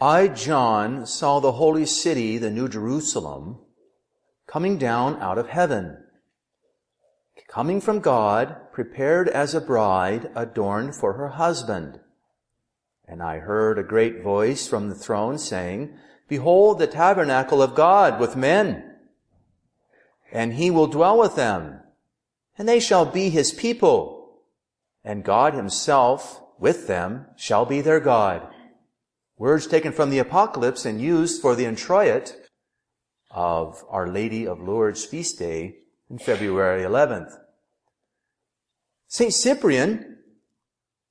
I, John, saw the holy city, the new Jerusalem, coming down out of heaven, coming from God, prepared as a bride adorned for her husband. And I heard a great voice from the throne saying, Behold the tabernacle of God with men, and he will dwell with them, and they shall be his people, and God himself with them shall be their God. Words taken from the Apocalypse and used for the introit of Our Lady of Lourdes feast day in February 11th. St. Cyprian,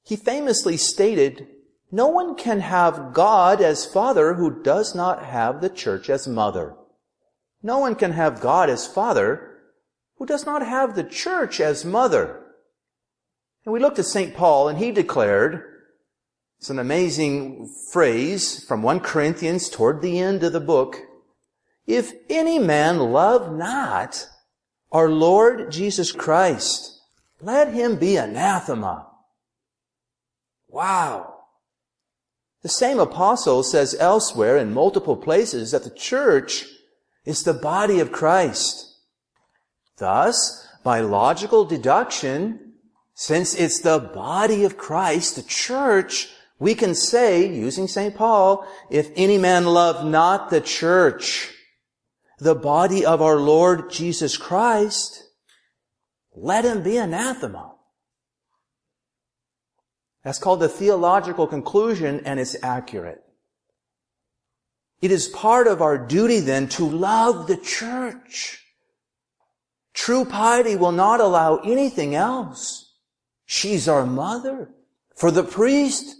he famously stated, no one can have God as father who does not have the church as mother. No one can have God as father who does not have the church as mother. And we looked at St. Paul and he declared, it's an amazing phrase from 1 Corinthians toward the end of the book. If any man love not our Lord Jesus Christ, let him be anathema. Wow. The same apostle says elsewhere in multiple places that the church is the body of Christ. Thus, by logical deduction, since it's the body of Christ, the church, we can say, using St. Paul, if any man love not the church, the body of our Lord Jesus Christ, let him be anathema. That's called the theological conclusion and it's accurate. It is part of our duty then to love the church. True piety will not allow anything else. She's our mother. For the priest,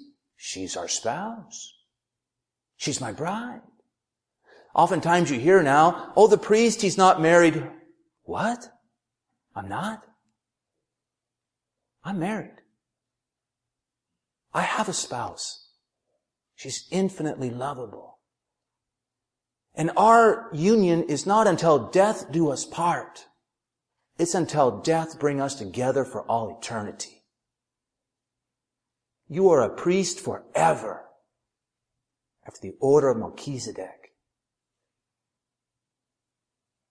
she's our spouse. She's my bride. Oftentimes you hear now, oh, the priest, he's not married. What? I'm not. I'm married. I have a spouse. She's infinitely lovable. And our union is not until death do us part. It's until death bring us together for all eternity. You are a priest forever after the order of Melchizedek.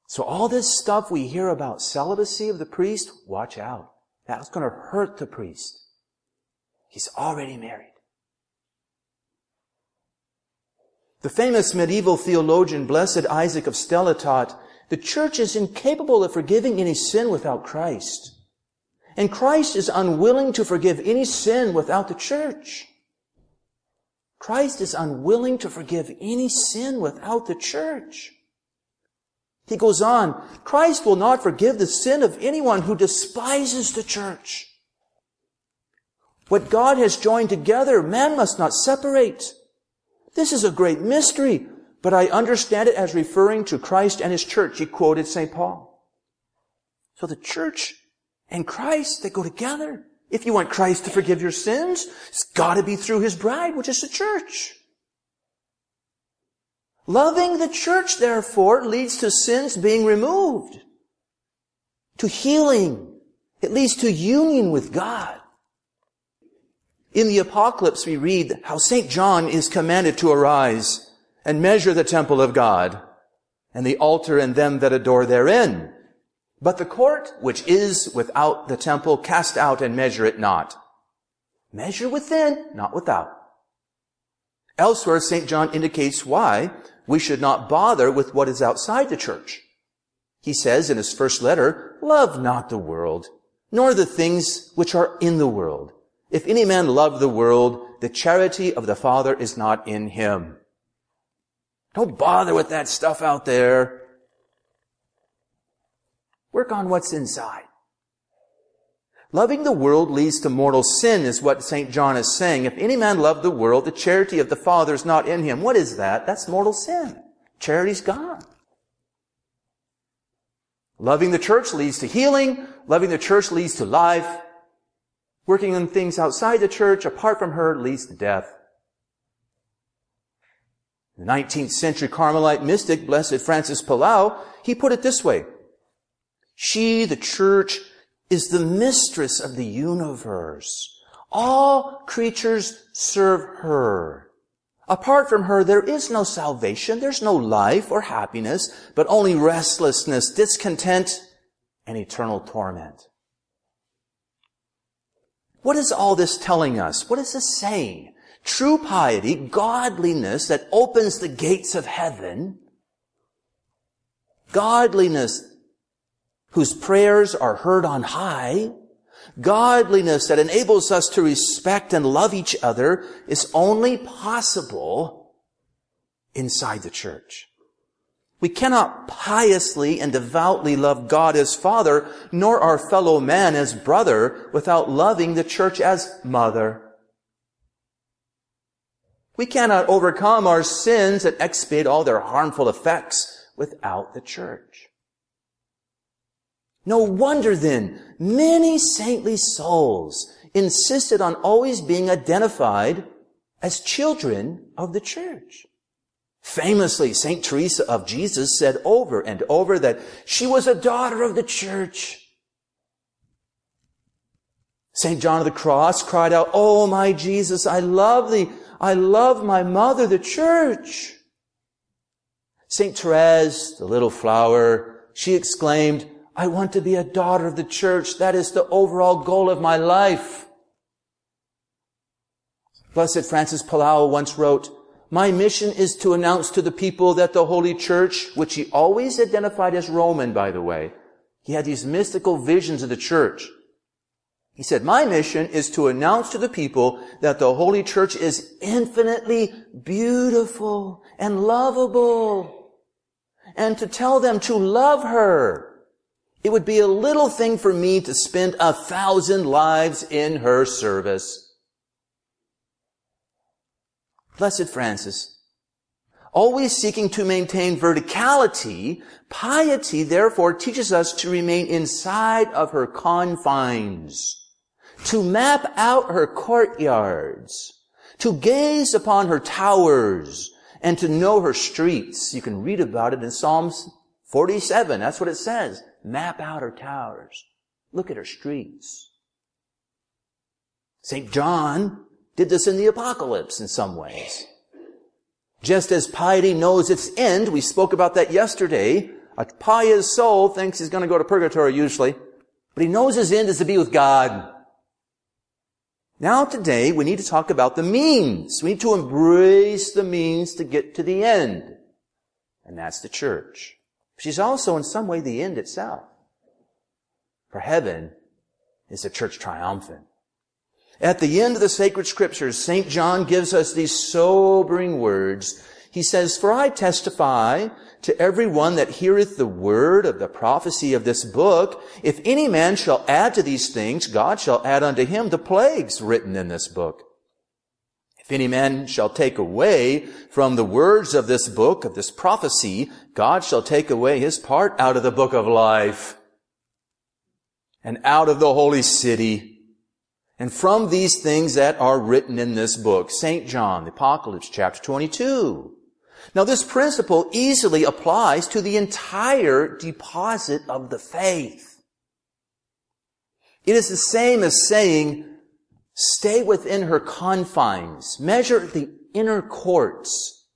So all this stuff we hear about celibacy of the priest, watch out. That's going to hurt the priest. He's already married. The famous medieval theologian Blessed Isaac of Stella taught, the church is incapable of forgiving any sin without Christ. And Christ is unwilling to forgive any sin without the church. Christ is unwilling to forgive any sin without the church. He goes on, Christ will not forgive the sin of anyone who despises the church. What God has joined together, man must not separate. This is a great mystery, but I understand it as referring to Christ and His church. He quoted St. Paul. So the church and Christ, they go together. If you want Christ to forgive your sins, it's gotta be through His bride, which is the church. Loving the church, therefore, leads to sins being removed, to healing. It leads to union with God. In the apocalypse, we read how St. John is commanded to arise and measure the temple of God and the altar and them that adore therein. But the court, which is without the temple, cast out and measure it not. Measure within, not without. Elsewhere, St. John indicates why we should not bother with what is outside the church. He says in his first letter, love not the world, nor the things which are in the world. If any man love the world, the charity of the Father is not in him. Don't bother with that stuff out there. Work on what's inside. Loving the world leads to mortal sin is what St. John is saying. If any man love the world, the charity of the Father is not in him. What is that? That's mortal sin. Charity's gone. Loving the church leads to healing. Loving the church leads to life. Working on things outside the church, apart from her, leads to death. The 19th century Carmelite mystic, Blessed Francis Palau, he put it this way. She, the church, is the mistress of the universe. All creatures serve her. Apart from her, there is no salvation, there's no life or happiness, but only restlessness, discontent, and eternal torment. What is all this telling us? What is this saying? True piety, godliness that opens the gates of heaven, godliness whose prayers are heard on high, godliness that enables us to respect and love each other is only possible inside the church. We cannot piously and devoutly love God as Father, nor our fellow man as brother, without loving the church as mother. We cannot overcome our sins and expiate all their harmful effects without the church. No wonder then many saintly souls insisted on always being identified as children of the church. Famously, St. Teresa of Jesus said over and over that she was a daughter of the church. St. John of the Cross cried out, Oh, my Jesus, I love thee. I love my mother, the church. St. Therese, the little flower, she exclaimed, I want to be a daughter of the church. That is the overall goal of my life. Blessed Francis Palau once wrote, my mission is to announce to the people that the Holy Church, which he always identified as Roman, by the way, he had these mystical visions of the church. He said, my mission is to announce to the people that the Holy Church is infinitely beautiful and lovable and to tell them to love her it would be a little thing for me to spend a thousand lives in her service. Blessed Francis, always seeking to maintain verticality, piety therefore teaches us to remain inside of her confines, to map out her courtyards, to gaze upon her towers, and to know her streets. You can read about it in Psalms 47. That's what it says. Map out her towers. Look at her streets. St. John did this in the apocalypse in some ways. Just as piety knows its end, we spoke about that yesterday. A pious soul thinks he's going to go to purgatory usually, but he knows his end is to be with God. Now today we need to talk about the means. We need to embrace the means to get to the end. And that's the church. She's also in some way the end itself. For heaven is the church triumphant. At the end of the sacred scriptures, St. John gives us these sobering words. He says, For I testify to every one that heareth the word of the prophecy of this book, if any man shall add to these things, God shall add unto him the plagues written in this book. If any man shall take away from the words of this book, of this prophecy, God shall take away his part out of the book of life and out of the holy city and from these things that are written in this book. St. John, the Apocalypse, chapter 22. Now this principle easily applies to the entire deposit of the faith. It is the same as saying, Stay within her confines. Measure the inner courts.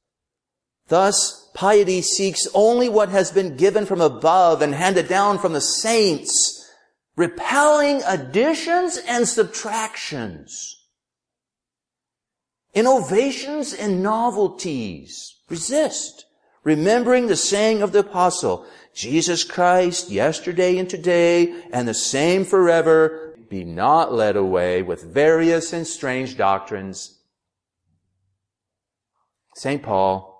Thus, piety seeks only what has been given from above and handed down from the saints, repelling additions and subtractions, innovations and novelties. Resist, remembering the saying of the apostle, Jesus Christ yesterday and today and the same forever be not led away with various and strange doctrines. St. Paul,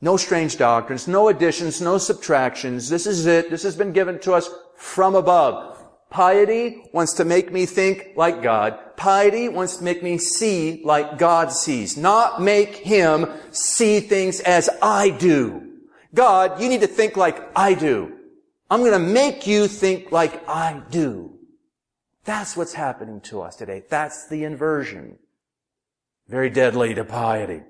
no strange doctrines, no additions, no subtractions. This is it. This has been given to us from above. Piety wants to make me think like God. Piety wants to make me see like God sees, not make him see things as I do. God, you need to think like I do. I'm going to make you think like I do. That's what's happening to us today. That's the inversion. Very deadly to piety.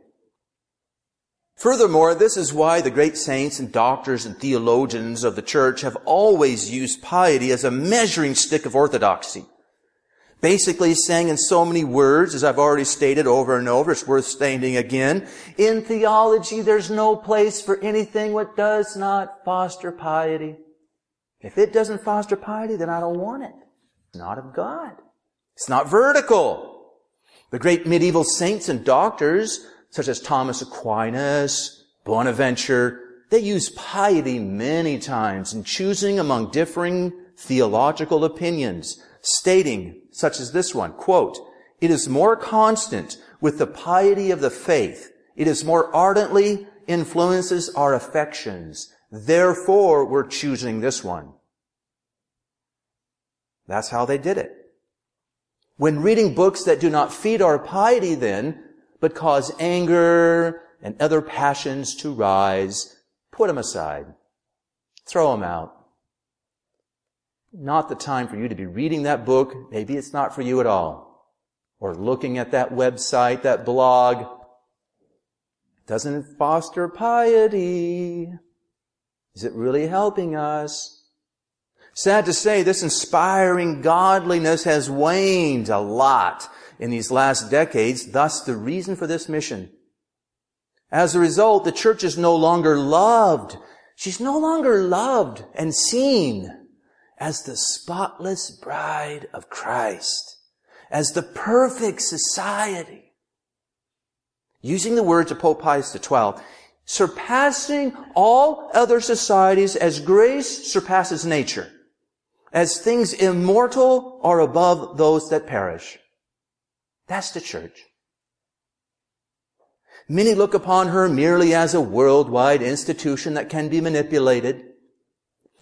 Furthermore, this is why the great saints and doctors and theologians of the church have always used piety as a measuring stick of orthodoxy. Basically saying in so many words, as I've already stated over and over, it's worth stating again, in theology there's no place for anything that does not foster piety. If it doesn't foster piety, then I don't want it. It's not of God. It's not vertical. The great medieval saints and doctors, such as Thomas Aquinas, Bonaventure, they use piety many times in choosing among differing theological opinions, stating, such as this one, quote, it is more constant with the piety of the faith. It is more ardently influences our affections. Therefore, we're choosing this one. That's how they did it. When reading books that do not feed our piety then, but cause anger and other passions to rise, put them aside. Throw them out not the time for you to be reading that book. Maybe it's not for you at all. Or looking at that website, that blog. Doesn't foster piety. Is it really helping us? Sad to say, this inspiring godliness has waned a lot in these last decades, thus the reason for this mission. As a result, the church is no longer loved. She's no longer loved and seen as the spotless bride of Christ, as the perfect society. Using the words of Pope Pius XII, surpassing all other societies as grace surpasses nature, as things immortal are above those that perish. That's the church. Many look upon her merely as a worldwide institution that can be manipulated,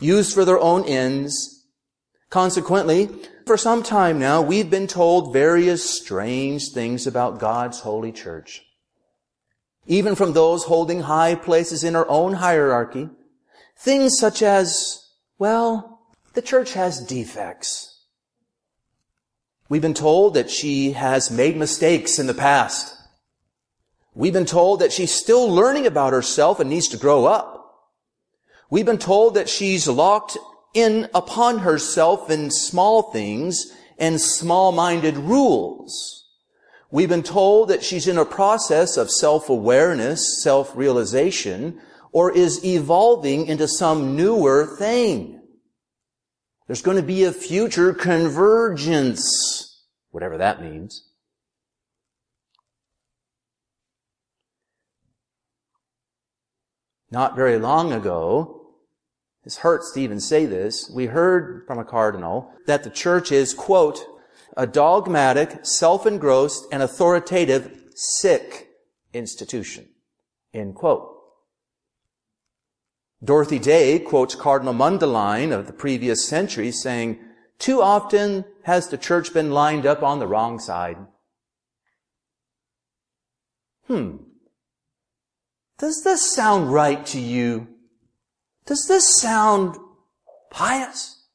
used for their own ends. Consequently, for some time now, we've been told various strange things about God's holy church. Even from those holding high places in our own hierarchy. Things such as, well, the church has defects. We've been told that she has made mistakes in the past. We've been told that she's still learning about herself and needs to grow up. We've been told that she's locked in upon herself in small things and small-minded rules. We've been told that she's in a process of self-awareness, self-realization, or is evolving into some newer thing. There's going to be a future convergence, whatever that means. Not very long ago, it hurts to even say this. We heard from a cardinal that the church is, quote, a dogmatic, self-engrossed, and authoritative, sick institution. End quote. Dorothy Day quotes Cardinal Mundelein of the previous century saying, too often has the church been lined up on the wrong side. Hmm. Does this sound right to you? Does this sound pious?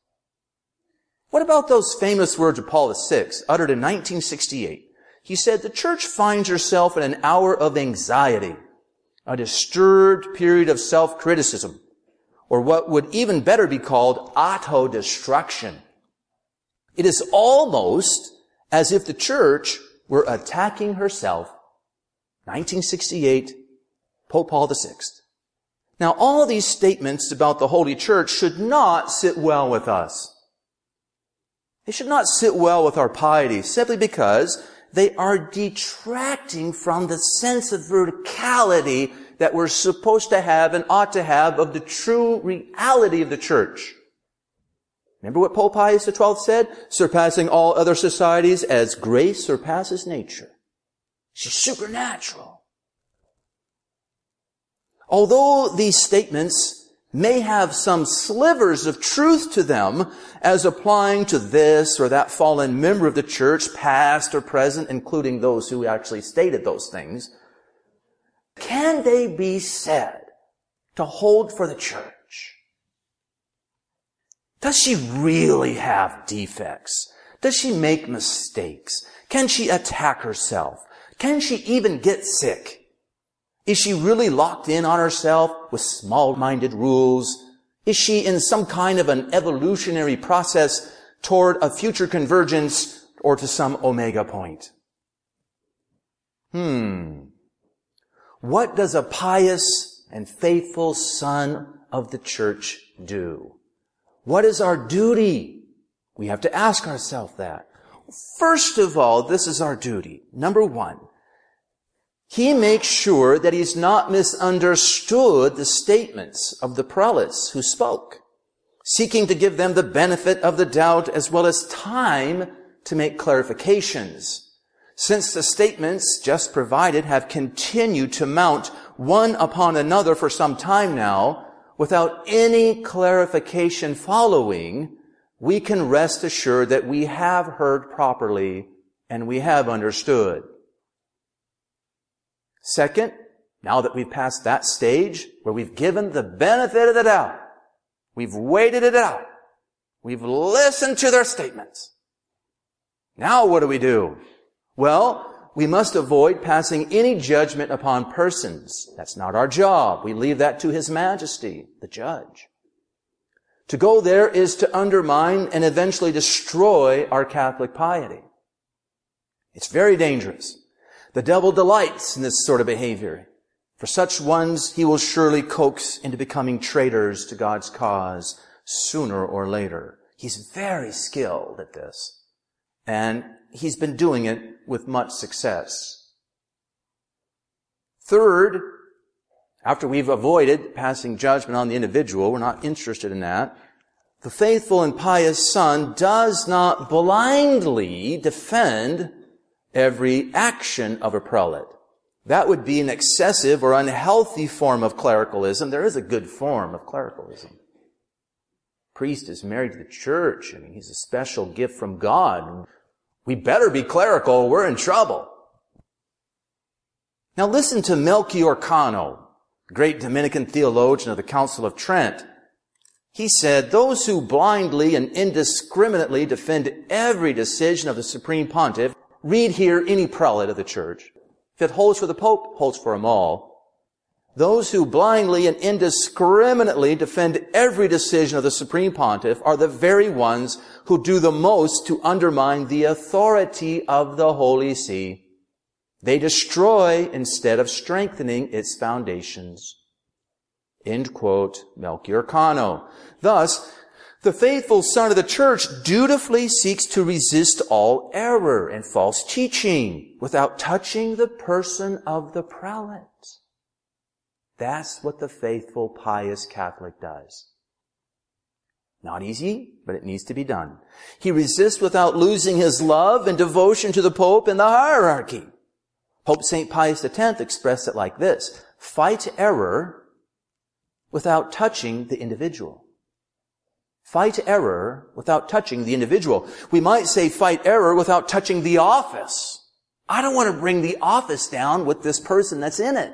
What about those famous words of Paul VI, uttered in 1968? He said, the church finds herself in an hour of anxiety, a disturbed period of self-criticism, or what would even better be called auto-destruction. It is almost as if the church were attacking herself. 1968, Pope Paul VI. Now, all these statements about the Holy Church should not sit well with us. They should not sit well with our piety simply because they are detracting from the sense of verticality that we're supposed to have and ought to have of the true reality of the church. Remember what Pope Pius XII said? Surpassing all other societies as grace surpasses nature. She's supernatural. Although these statements may have some slivers of truth to them as applying to this or that fallen member of the church, past or present, including those who actually stated those things, can they be said to hold for the church? Does she really have defects? Does she make mistakes? Can she attack herself? Can she even get sick? Is she really locked in on herself with small-minded rules? Is she in some kind of an evolutionary process toward a future convergence or to some omega point. Hmm. What does a pious and faithful son of the church do? What is our duty? We have to ask ourselves that. First of all, this is our duty. Number one, he makes sure that he's not misunderstood the statements of the prelates who spoke, seeking to give them the benefit of the doubt as well as time to make clarifications. Since the statements just provided have continued to mount one upon another for some time now, without any clarification following, we can rest assured that we have heard properly and we have understood. Second, now that we've passed that stage where we've given the benefit of the doubt, we've waited it out, we've listened to their statements. Now what do we do? Well, we must avoid passing any judgment upon persons. That's not our job. We leave that to His Majesty, the judge. To go there is to undermine and eventually destroy our Catholic piety. It's very dangerous. The devil delights in this sort of behavior. For such ones, he will surely coax into becoming traitors to God's cause sooner or later. He's very skilled at this. And he's been doing it with much success. Third, after we've avoided passing judgment on the individual, we're not interested in that. The faithful and pious son does not blindly defend every action of a prelate. That would be an excessive or unhealthy form of clericalism. There is a good form of clericalism. Priest is married to the church. I mean, he's a special gift from God. We better be clerical. Or we're in trouble. Now listen to Melchior Cano, great Dominican theologian of the Council of Trent. He said, those who blindly and indiscriminately defend every decision of the Supreme Pontiff, read here any prelate of the church. If it holds for the Pope, holds for them all. Those who blindly and indiscriminately defend every decision of the Supreme Pontiff are the very ones who do the most to undermine the authority of the Holy See. They destroy instead of strengthening its foundations. End quote, Melchior Cano. Thus, the faithful son of the church dutifully seeks to resist all error and false teaching without touching the person of the prelate. That's what the faithful, pious Catholic does. Not easy, but it needs to be done. He resists without losing his love and devotion to the Pope and the hierarchy. Pope St. Pius X expressed it like this. Fight error without touching the individual. Fight error without touching the individual. We might say fight error without touching the office. I don't want to bring the office down with this person that's in it.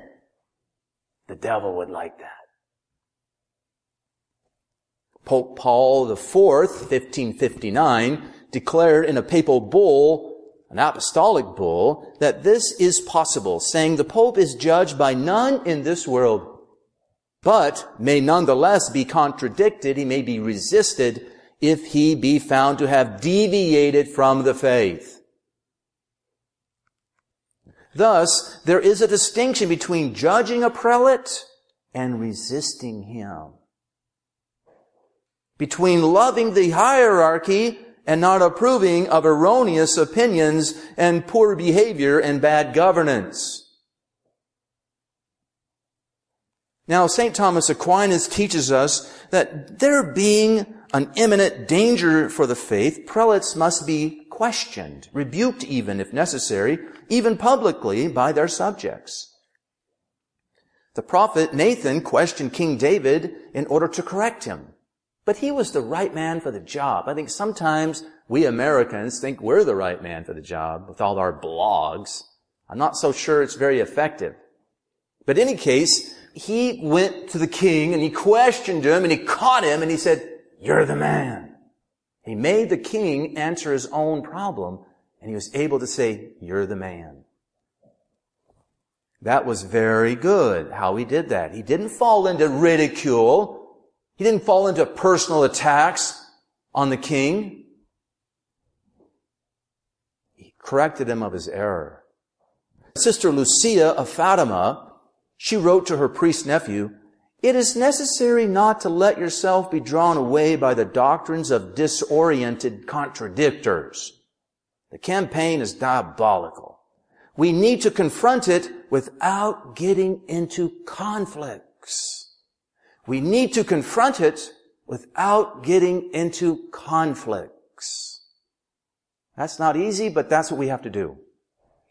The devil would like that. Pope Paul IV, 1559, declared in a papal bull an apostolic bull, that this is possible, saying the Pope is judged by none in this world, but may nonetheless be contradicted, he may be resisted if he be found to have deviated from the faith. Thus, there is a distinction between judging a prelate and resisting him. Between loving the hierarchy and not approving of erroneous opinions and poor behavior and bad governance. Now, St. Thomas Aquinas teaches us that there being an imminent danger for the faith, prelates must be questioned, rebuked even if necessary, even publicly by their subjects. The prophet Nathan questioned King David in order to correct him. But he was the right man for the job. I think sometimes we Americans think we're the right man for the job with all our blogs. I'm not so sure it's very effective. But in any case, he went to the king and he questioned him and he caught him and he said, you're the man. He made the king answer his own problem and he was able to say, you're the man. That was very good how he did that. He didn't fall into ridicule. He didn't fall into personal attacks on the king. He corrected him of his error. Sister Lucia of Fatima, she wrote to her priest nephew, it is necessary not to let yourself be drawn away by the doctrines of disoriented contradictors. The campaign is diabolical. We need to confront it without getting into conflicts. We need to confront it without getting into conflicts. That's not easy, but that's what we have to do.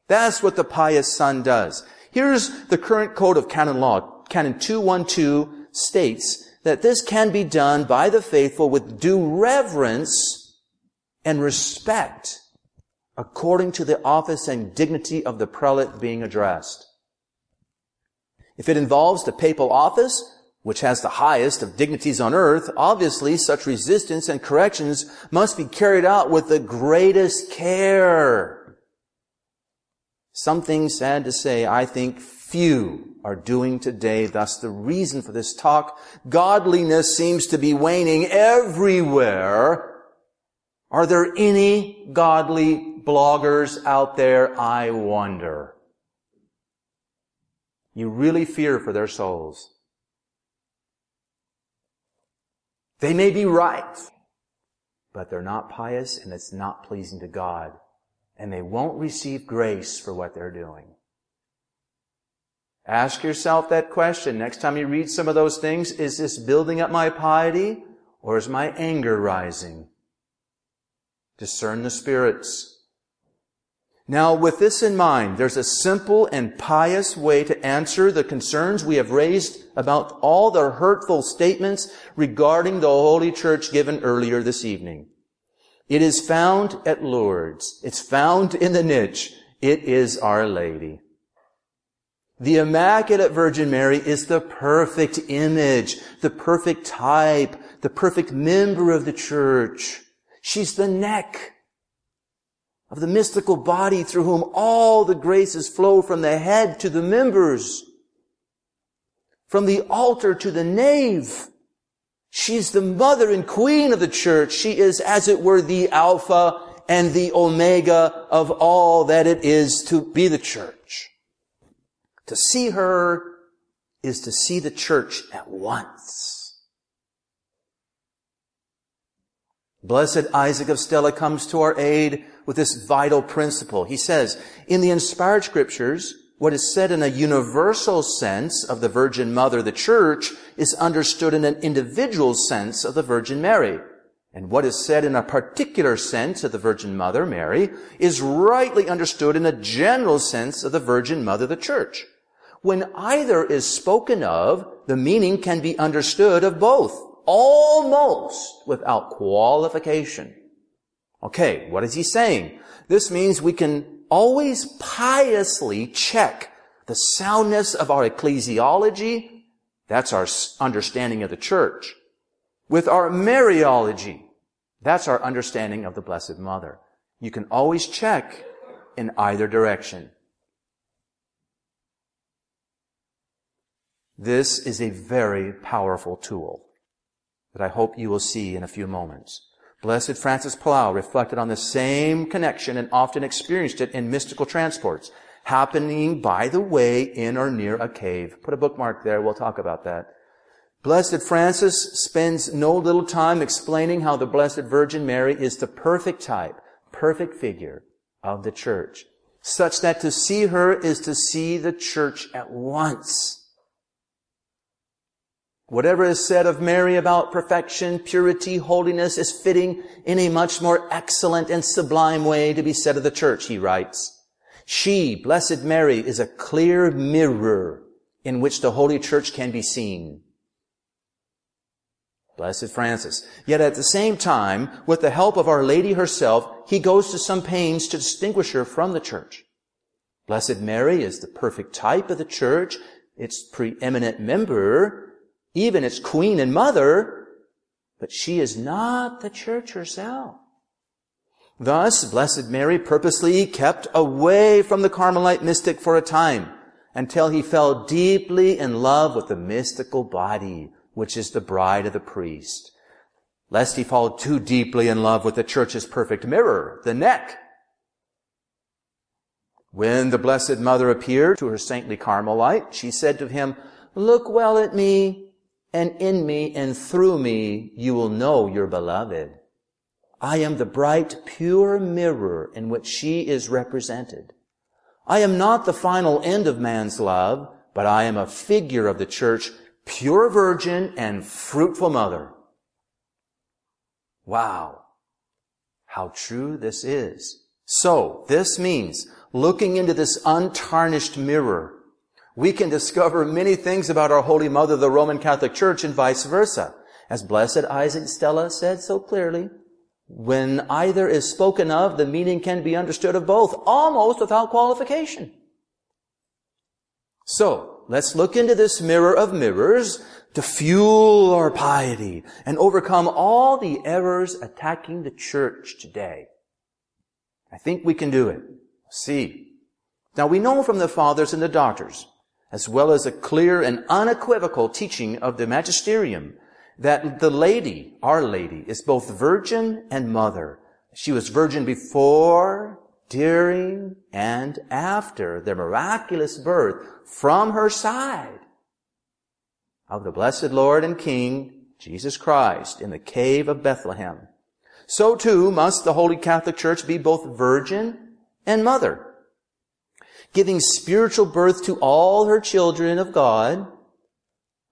That's what the pious son does. Here's the current code of canon law. Canon 212 states that this can be done by the faithful with due reverence and respect according to the office and dignity of the prelate being addressed. If it involves the papal office, which has the highest of dignities on earth, obviously such resistance and corrections must be carried out with the greatest care. Something sad to say, I think few are doing today. Thus the reason for this talk. Godliness seems to be waning everywhere. Are there any godly bloggers out there? I wonder. You really fear for their souls. They may be right, but they're not pious and it's not pleasing to God. And they won't receive grace for what they're doing. Ask yourself that question next time you read some of those things. Is this building up my piety or is my anger rising? Discern the spirits. Now, with this in mind, there's a simple and pious way to answer the concerns we have raised about all the hurtful statements regarding the Holy Church given earlier this evening. It is found at Lourdes. It's found in the niche. It is Our Lady. The Immaculate Virgin Mary is the perfect image, the perfect type, the perfect member of the church. She's the neck of the mystical body through whom all the graces flow from the head to the members, from the altar to the nave. She's the mother and queen of the church. She is, as it were, the alpha and the omega of all that it is to be the church. To see her is to see the church at once. Blessed Isaac of Stella comes to our aid with this vital principle. He says, in the inspired scriptures, what is said in a universal sense of the Virgin Mother, the Church, is understood in an individual sense of the Virgin Mary. And what is said in a particular sense of the Virgin Mother, Mary, is rightly understood in a general sense of the Virgin Mother, the Church. When either is spoken of, the meaning can be understood of both, almost without qualification. Okay, what is he saying? This means we can always piously check the soundness of our ecclesiology. That's our understanding of the church. With our Mariology. That's our understanding of the Blessed Mother. You can always check in either direction. This is a very powerful tool that I hope you will see in a few moments. Blessed Francis Palau reflected on the same connection and often experienced it in mystical transports, happening, by the way, in or near a cave. Put a bookmark there. We'll talk about that. Blessed Francis spends no little time explaining how the Blessed Virgin Mary is the perfect type, perfect figure of the church, such that to see her is to see the church at once. Whatever is said of Mary about perfection, purity, holiness is fitting in a much more excellent and sublime way to be said of the church, he writes. She, Blessed Mary, is a clear mirror in which the Holy Church can be seen. Blessed Francis. Yet at the same time, with the help of Our Lady herself, he goes to some pains to distinguish her from the church. Blessed Mary is the perfect type of the church, its preeminent member, even its queen and mother, but she is not the church herself. Thus, Blessed Mary purposely kept away from the Carmelite mystic for a time until he fell deeply in love with the mystical body, which is the bride of the priest, lest he fall too deeply in love with the church's perfect mirror, the neck. When the Blessed Mother appeared to her saintly Carmelite, she said to him, Look well at me, and in me and through me you will know your beloved. I am the bright, pure mirror in which she is represented. I am not the final end of man's love, but I am a figure of the church, pure virgin and fruitful mother. Wow. How true this is. So, this means looking into this untarnished mirror, we can discover many things about our Holy Mother, the Roman Catholic Church, and vice versa. As Blessed Isaac Stella said so clearly, when either is spoken of, the meaning can be understood of both, almost without qualification. So, let's look into this mirror of mirrors to fuel our piety and overcome all the errors attacking the church today. I think we can do it. See. Now we know from the fathers and the doctors, as well as a clear and unequivocal teaching of the magisterium, that the lady, our lady, is both virgin and mother. She was virgin before, during, and after the miraculous birth from her side of the blessed Lord and King, Jesus Christ, in the cave of Bethlehem. So too must the Holy Catholic Church be both virgin and mother, giving spiritual birth to all her children of God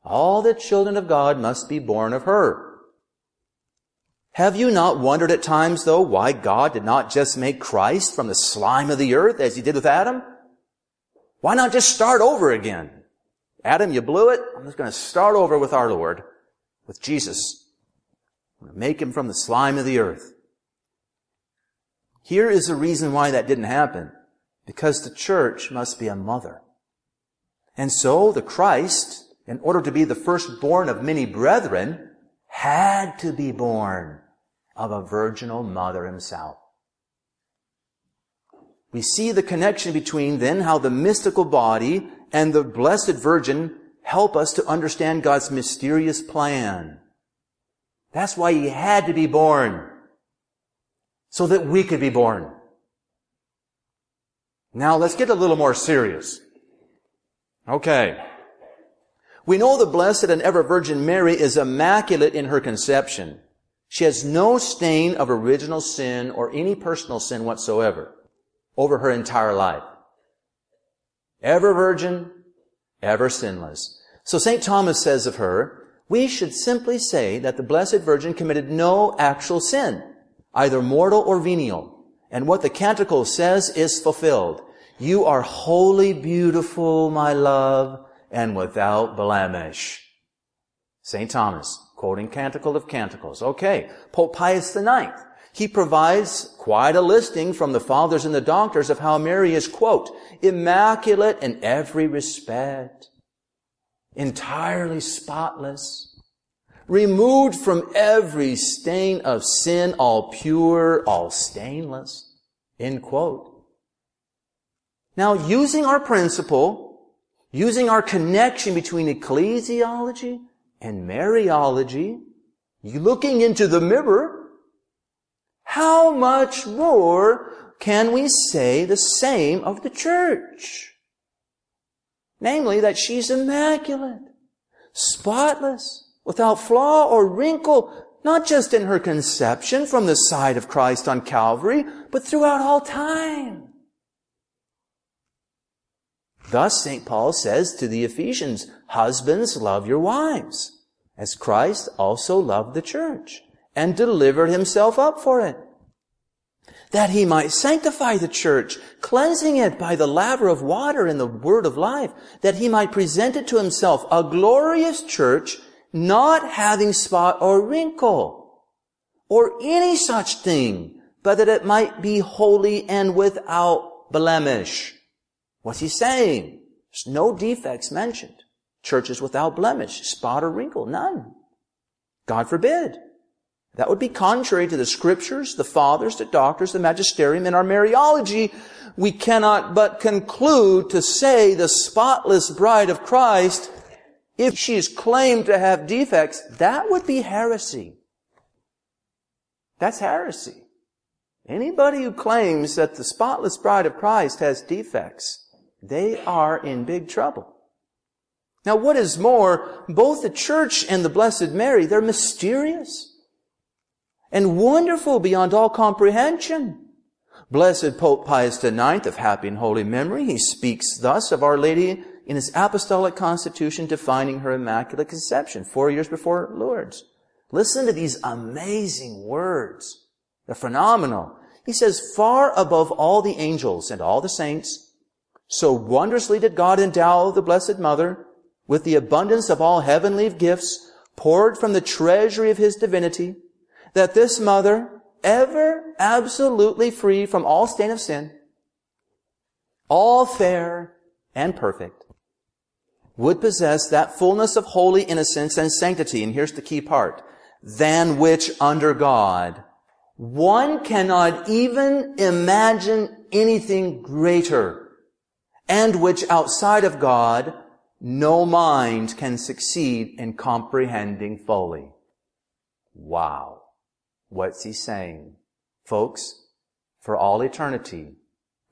all the children of God must be born of her. Have you not wondered at times, though, why God did not just make Christ from the slime of the earth as he did with Adam? Why not just start over again? Adam, you blew it. I'm just going to start over with our Lord, with Jesus. I'm going to make him from the slime of the earth. Here is the reason why that didn't happen. Because the church must be a mother. And so the Christ, in order to be the firstborn of many brethren, had to be born of a virginal mother himself. We see the connection between then how the mystical body and the Blessed Virgin help us to understand God's mysterious plan. That's why he had to be born. So that we could be born. Now let's get a little more serious. Okay. We know the blessed and ever Virgin Mary is immaculate in her conception. She has no stain of original sin or any personal sin whatsoever over her entire life. Ever virgin, ever sinless. So St. Thomas says of her, we should simply say that the Blessed Virgin committed no actual sin, either mortal or venial. And what the canticle says is fulfilled. You are wholly beautiful, my love, and without blemish. St. Thomas, quoting Canticle of Canticles. Okay, Pope Pius IX. He provides quite a listing from the fathers and the doctors of how Mary is, quote, immaculate in every respect, entirely spotless, removed from every stain of sin, all pure, all stainless, end quote. Now, using our principle, using our connection between ecclesiology and Mariology, looking into the mirror, how much more can we say the same of the church? Namely, that she's immaculate, spotless, without flaw or wrinkle, not just in her conception from the side of Christ on Calvary, but throughout all time. Thus, St. Paul says to the Ephesians, Husbands, love your wives, as Christ also loved the church and delivered himself up for it. That he might sanctify the church, cleansing it by the laver of water and the word of life, that he might present it to himself a glorious church, not having spot or wrinkle, or any such thing, but that it might be holy and without blemish. What's he saying? There's no defects mentioned. Churches without blemish, spot or wrinkle, none. God forbid. That would be contrary to the scriptures, the fathers, the doctors, the magisterium, and our Mariology. We cannot but conclude to say the spotless bride of Christ, if she is claimed to have defects, that would be heresy. That's heresy. Anybody who claims that the spotless bride of Christ has defects, they are in big trouble. Now what is more, both the church and the Blessed Mary, they're mysterious and wonderful beyond all comprehension. Blessed Pope Pius IX of happy and holy memory, he speaks thus of Our Lady in his apostolic constitution defining her immaculate conception four years before Lourdes. Listen to these amazing words. They're phenomenal. He says, far above all the angels and all the saints, so wondrously did God endow the Blessed Mother with the abundance of all heavenly gifts poured from the treasury of his divinity, that this mother, ever absolutely free from all stain of sin, all fair and perfect, would possess that fullness of holy innocence and sanctity, and here's the key part, than which under God, one cannot even imagine anything greater, and which outside of God, no mind can succeed in comprehending fully. Wow. What's he saying? Folks, for all eternity,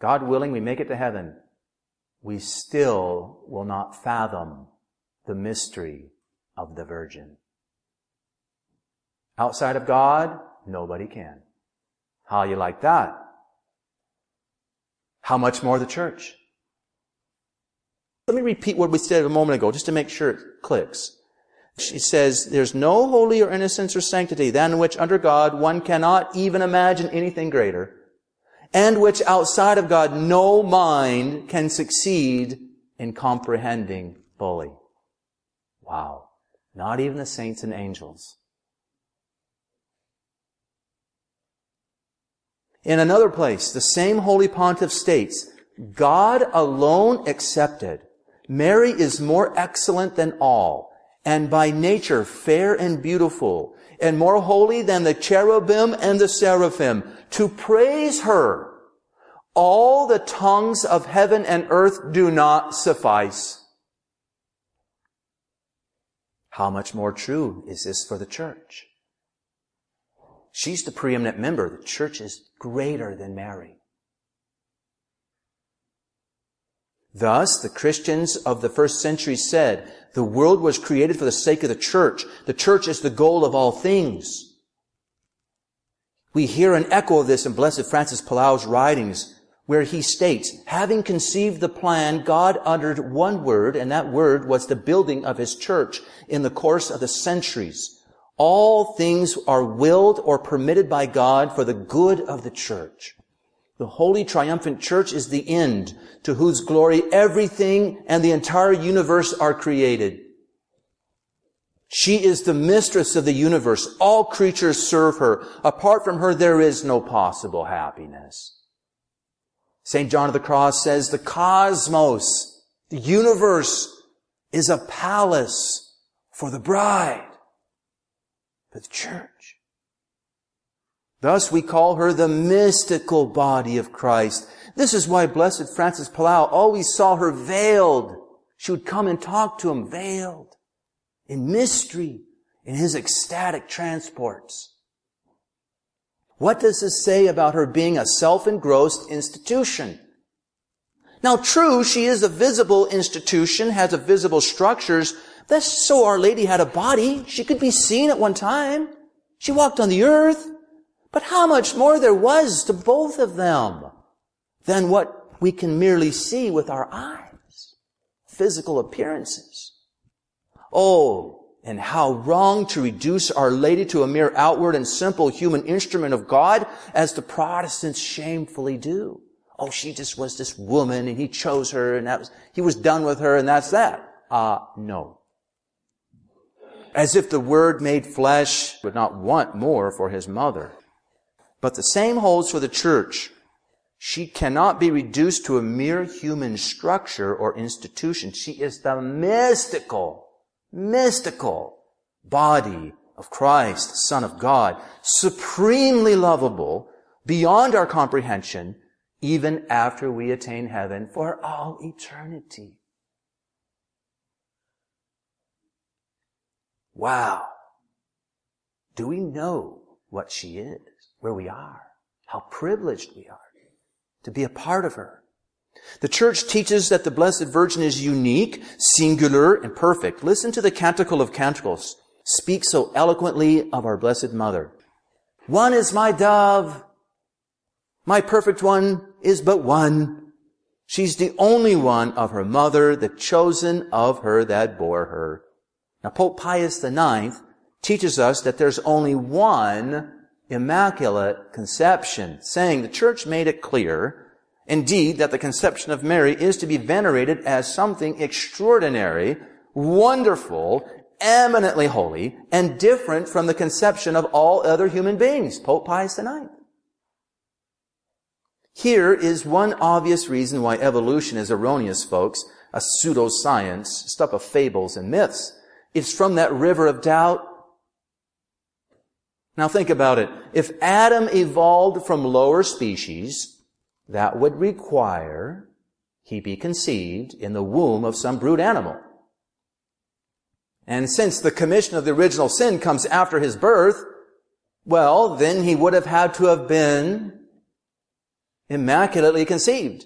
God willing, we make it to heaven, we still will not fathom the mystery of the Virgin. Outside of God, nobody can. How you like that? How much more the church? Let me repeat what we said a moment ago just to make sure it clicks. She says, there's no holy or innocence or sanctity than which under God one cannot even imagine anything greater, and which outside of God no mind can succeed in comprehending fully. Wow. Not even the saints and angels. In another place, the same holy pontiff states, God alone accepted, Mary is more excellent than all and by nature fair and beautiful, and more holy than the cherubim and the seraphim, to praise her. All the tongues of heaven and earth do not suffice. How much more true is this for the church? She's the preeminent member. The church is greater than Mary. Thus, the Christians of the first century said, the world was created for the sake of the church. The church is the goal of all things. We hear an echo of this in Blessed Francis Palau's writings, where he states, having conceived the plan, God uttered one word, and that word was the building of his church in the course of the centuries. All things are willed or permitted by God for the good of the church. The holy triumphant church is the end to whose glory everything and the entire universe are created. She is the mistress of the universe. All creatures serve her. Apart from her, there is no possible happiness. St. John of the Cross says the cosmos, the universe, is a palace for the bride, for the church. Thus we call her the mystical body of Christ. This is why Blessed Francis Palau always saw her veiled. She would come and talk to him veiled in mystery in his ecstatic transports. What does this say about her being a self-engrossed institution? Now true, she is a visible institution, has a visible structures. That's so Our Lady had a body. She could be seen at one time. She walked on the earth. But how much more there was to both of them than what we can merely see with our eyes. Physical appearances. Oh, and how wrong to reduce Our Lady to a mere outward and simple human instrument of God as the Protestants shamefully do. Oh, she just was this woman and he chose her and that was, he was done with her and that's that. Ah, uh, no. As if the Word made flesh would not want more for his mother. But the same holds for the church. She cannot be reduced to a mere human structure or institution. She is the mystical, mystical body of Christ, Son of God, supremely lovable, beyond our comprehension, even after we attain heaven for all eternity. Wow. Do we know what she is? Where we are. How privileged we are to be a part of her. The church teaches that the Blessed Virgin is unique, singular, and perfect. Listen to the Canticle of Canticles. Speak so eloquently of our Blessed Mother. One is my dove. My perfect one is but one. She's the only one of her mother, the chosen of her that bore her. Now Pope Pius IX teaches us that there's only one immaculate conception, saying the church made it clear Indeed, that the conception of Mary is to be venerated as something extraordinary, wonderful, eminently holy, and different from the conception of all other human beings. Pope Pius IX. Here is one obvious reason why evolution is erroneous, folks, a pseudoscience, stuff of fables and myths. It's from that river of doubt. Now think about it. If Adam evolved from lower species, that would require he be conceived in the womb of some brute animal. And since the commission of the original sin comes after his birth, well, then he would have had to have been immaculately conceived.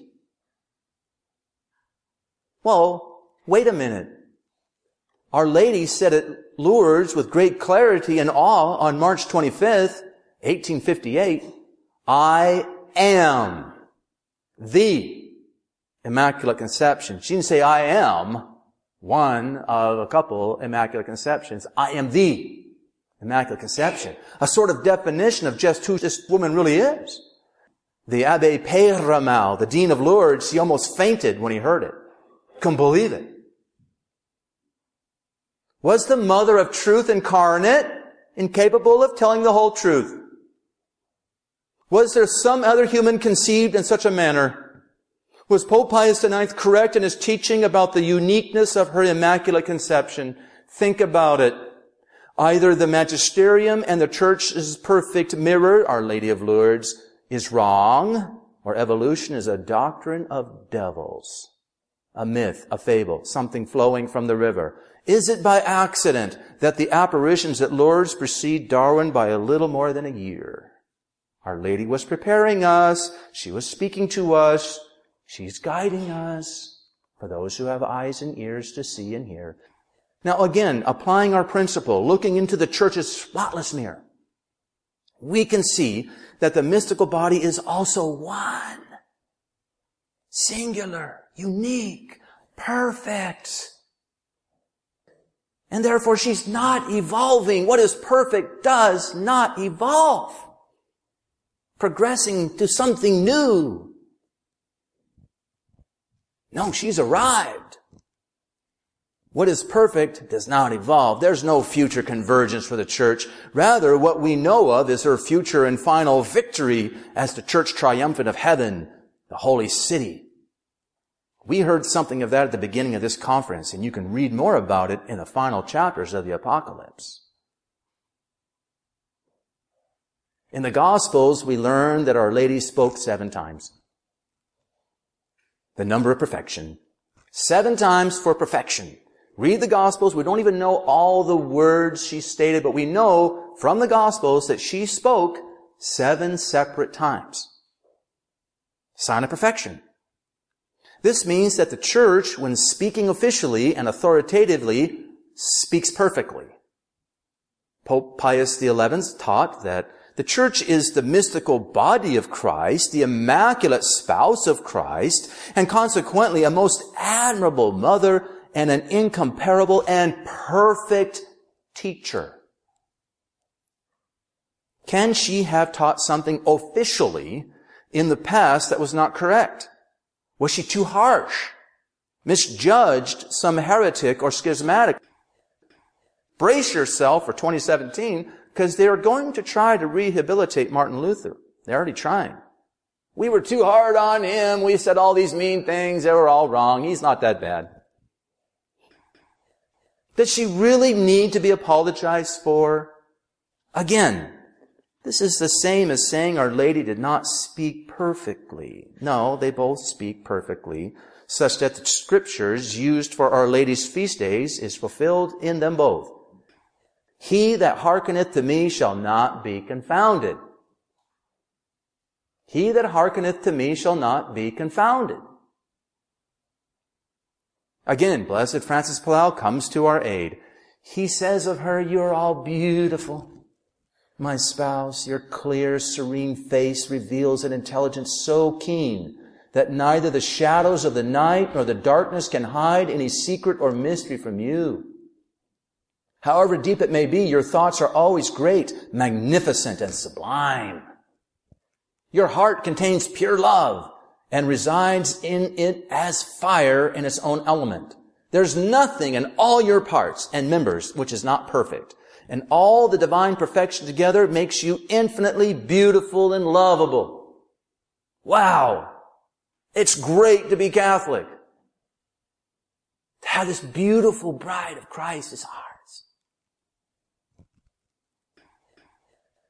Well, wait a minute. Our Lady said at Lourdes with great clarity and awe on March 25th, 1858, I am the Immaculate Conception. She didn't say, I am one of a couple Immaculate Conceptions. I am the Immaculate Conception. A sort of definition of just who this woman really is. The Abbe Peyramale, the Dean of Lourdes, he almost fainted when he heard it. Couldn't believe it. Was the mother of truth incarnate, incapable of telling the whole truth? Was there some other human conceived in such a manner? Was Pope Pius IX correct in his teaching about the uniqueness of her immaculate conception? Think about it. Either the magisterium and the church's perfect mirror, Our Lady of Lourdes, is wrong, or evolution is a doctrine of devils. A myth, a fable, something flowing from the river. Is it by accident that the apparitions at Lourdes precede Darwin by a little more than a year? Our Lady was preparing us. She was speaking to us. She's guiding us for those who have eyes and ears to see and hear. Now again, applying our principle, looking into the church's spotless mirror, we can see that the mystical body is also one. Singular, unique, perfect. And therefore she's not evolving. What is perfect does not evolve progressing to something new. No, she's arrived. What is perfect does not evolve. There's no future convergence for the church. Rather, what we know of is her future and final victory as the church triumphant of heaven, the holy city. We heard something of that at the beginning of this conference, and you can read more about it in the final chapters of the apocalypse. In the Gospels, we learn that Our Lady spoke seven times. The number of perfection. Seven times for perfection. Read the Gospels. We don't even know all the words she stated, but we know from the Gospels that she spoke seven separate times. Sign of perfection. This means that the church, when speaking officially and authoritatively, speaks perfectly. Pope Pius XI taught that the church is the mystical body of Christ, the immaculate spouse of Christ, and consequently a most admirable mother and an incomparable and perfect teacher. Can she have taught something officially in the past that was not correct? Was she too harsh? Misjudged some heretic or schismatic? Brace yourself for 2017 because they're going to try to rehabilitate Martin Luther. They're already trying. We were too hard on him. We said all these mean things. They were all wrong. He's not that bad. Does she really need to be apologized for? Again, this is the same as saying Our Lady did not speak perfectly. No, they both speak perfectly, such that the scriptures used for Our Lady's feast days is fulfilled in them both. He that hearkeneth to me shall not be confounded. He that hearkeneth to me shall not be confounded. Again, Blessed Francis Palau comes to our aid. He says of her, you're all beautiful. My spouse, your clear, serene face reveals an intelligence so keen that neither the shadows of the night nor the darkness can hide any secret or mystery from you. However deep it may be, your thoughts are always great, magnificent, and sublime. Your heart contains pure love and resides in it as fire in its own element. There's nothing in all your parts and members which is not perfect. And all the divine perfection together makes you infinitely beautiful and lovable. Wow! It's great to be Catholic. To have this beautiful bride of Christ is ours.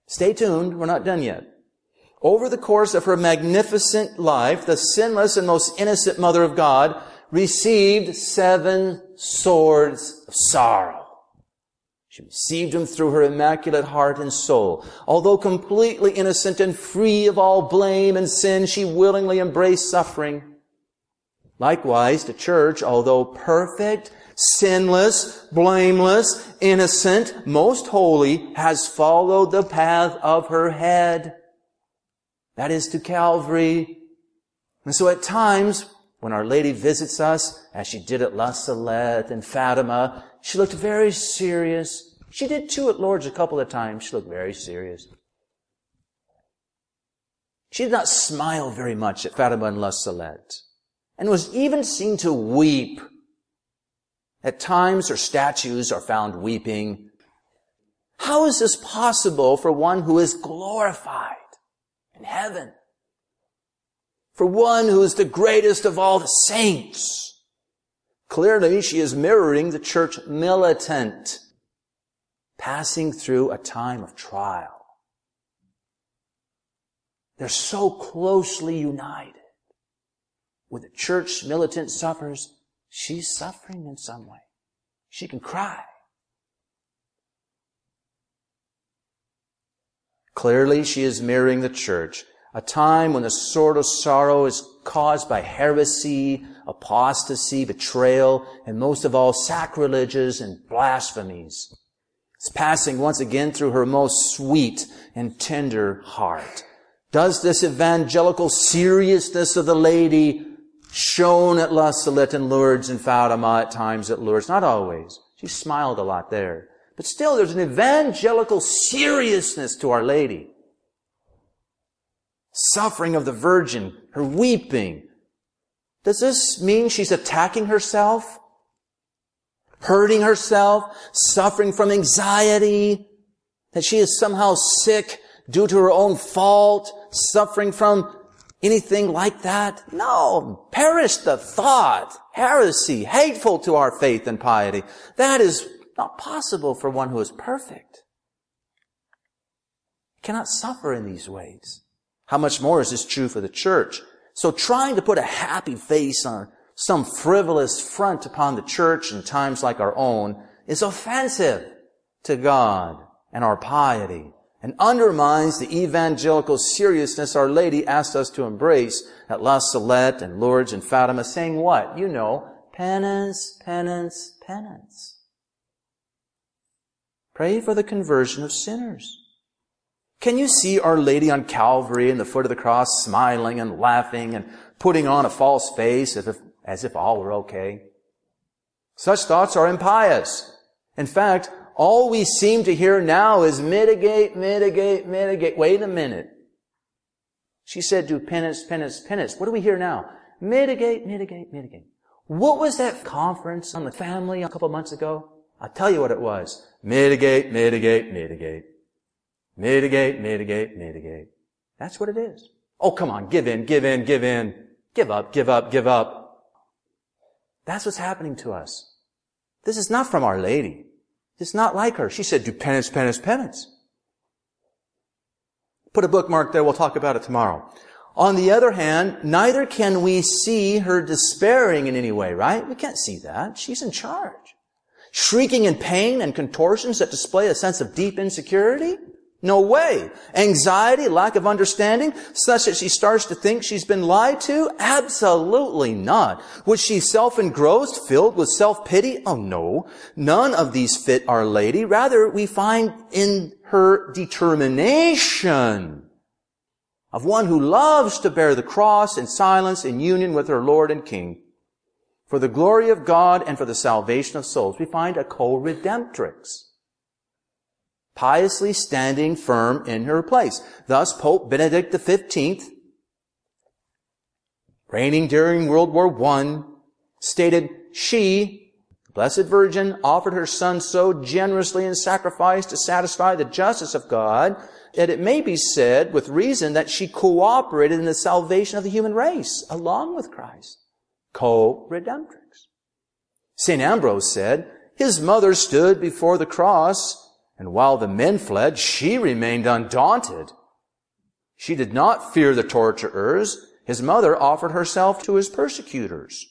Stay tuned. We're not done yet. Over the course of her magnificent life, the sinless and most innocent mother of God received seven swords of sorrow. She received him through her immaculate heart and soul. Although completely innocent and free of all blame and sin, she willingly embraced suffering. Likewise, the church, although perfect, sinless, blameless, innocent, most holy, has followed the path of her head. That is to Calvary. And so at times, when Our Lady visits us, as she did at La Salette and Fatima, she looked very serious. She did too at Lourdes a couple of times. She looked very serious. She did not smile very much at Fatima and La Salette, and was even seen to weep. At times, her statues are found weeping. How is this possible for one who is glorified in heaven? For one who is the greatest of all the saints. Clearly, she is mirroring the church militant, passing through a time of trial. They're so closely united. When the church militant suffers, she's suffering in some way. She can cry. Clearly, she is mirroring the church a time when the sword of sorrow is caused by heresy, apostasy, betrayal, and most of all, sacrileges and blasphemies. It's passing once again through her most sweet and tender heart. Does this evangelical seriousness of the lady shown at La Salette and Lourdes and Fatima at times at Lourdes? Not always. She smiled a lot there. But still, there's an evangelical seriousness to Our Lady suffering of the virgin, her weeping. Does this mean she's attacking herself? Hurting herself? Suffering from anxiety? That she is somehow sick due to her own fault? Suffering from anything like that? No. Perish the thought. Heresy. Hateful to our faith and piety. That is not possible for one who is perfect. cannot suffer in these ways. How much more is this true for the church? So trying to put a happy face on some frivolous front upon the church in times like our own is offensive to God and our piety and undermines the evangelical seriousness Our Lady asked us to embrace at La Salette and Lourdes and Fatima, saying what? You know, penance, penance, penance. Pray for the conversion of sinners. Can you see Our Lady on Calvary in the foot of the cross smiling and laughing and putting on a false face as if, as if all were okay? Such thoughts are impious. In fact, all we seem to hear now is mitigate, mitigate, mitigate. Wait a minute. She said do penance, penance, penance. What do we hear now? Mitigate, mitigate, mitigate. What was that conference on the family a couple months ago? I'll tell you what it was. Mitigate, mitigate, mitigate. Mitigate, mitigate, mitigate. That's what it is. Oh, come on, give in, give in, give in. Give up, give up, give up. That's what's happening to us. This is not from Our Lady. It's not like her. She said, do penance, penance, penance. Put a bookmark there. We'll talk about it tomorrow. On the other hand, neither can we see her despairing in any way, right? We can't see that. She's in charge. Shrieking in pain and contortions that display a sense of deep insecurity? No way. Anxiety, lack of understanding, such that she starts to think she's been lied to? Absolutely not. Was she self-engrossed, filled with self-pity? Oh no. None of these fit Our Lady. Rather, we find in her determination of one who loves to bear the cross in silence in union with her Lord and King. For the glory of God and for the salvation of souls, we find a co-redemptrix piously standing firm in her place. Thus, Pope Benedict XV, reigning during World War I, stated, she, Blessed Virgin, offered her son so generously in sacrifice to satisfy the justice of God that it may be said with reason that she cooperated in the salvation of the human race along with Christ. Co-redemptrix. St. Ambrose said, his mother stood before the cross and while the men fled, she remained undaunted. She did not fear the torturers. His mother offered herself to his persecutors.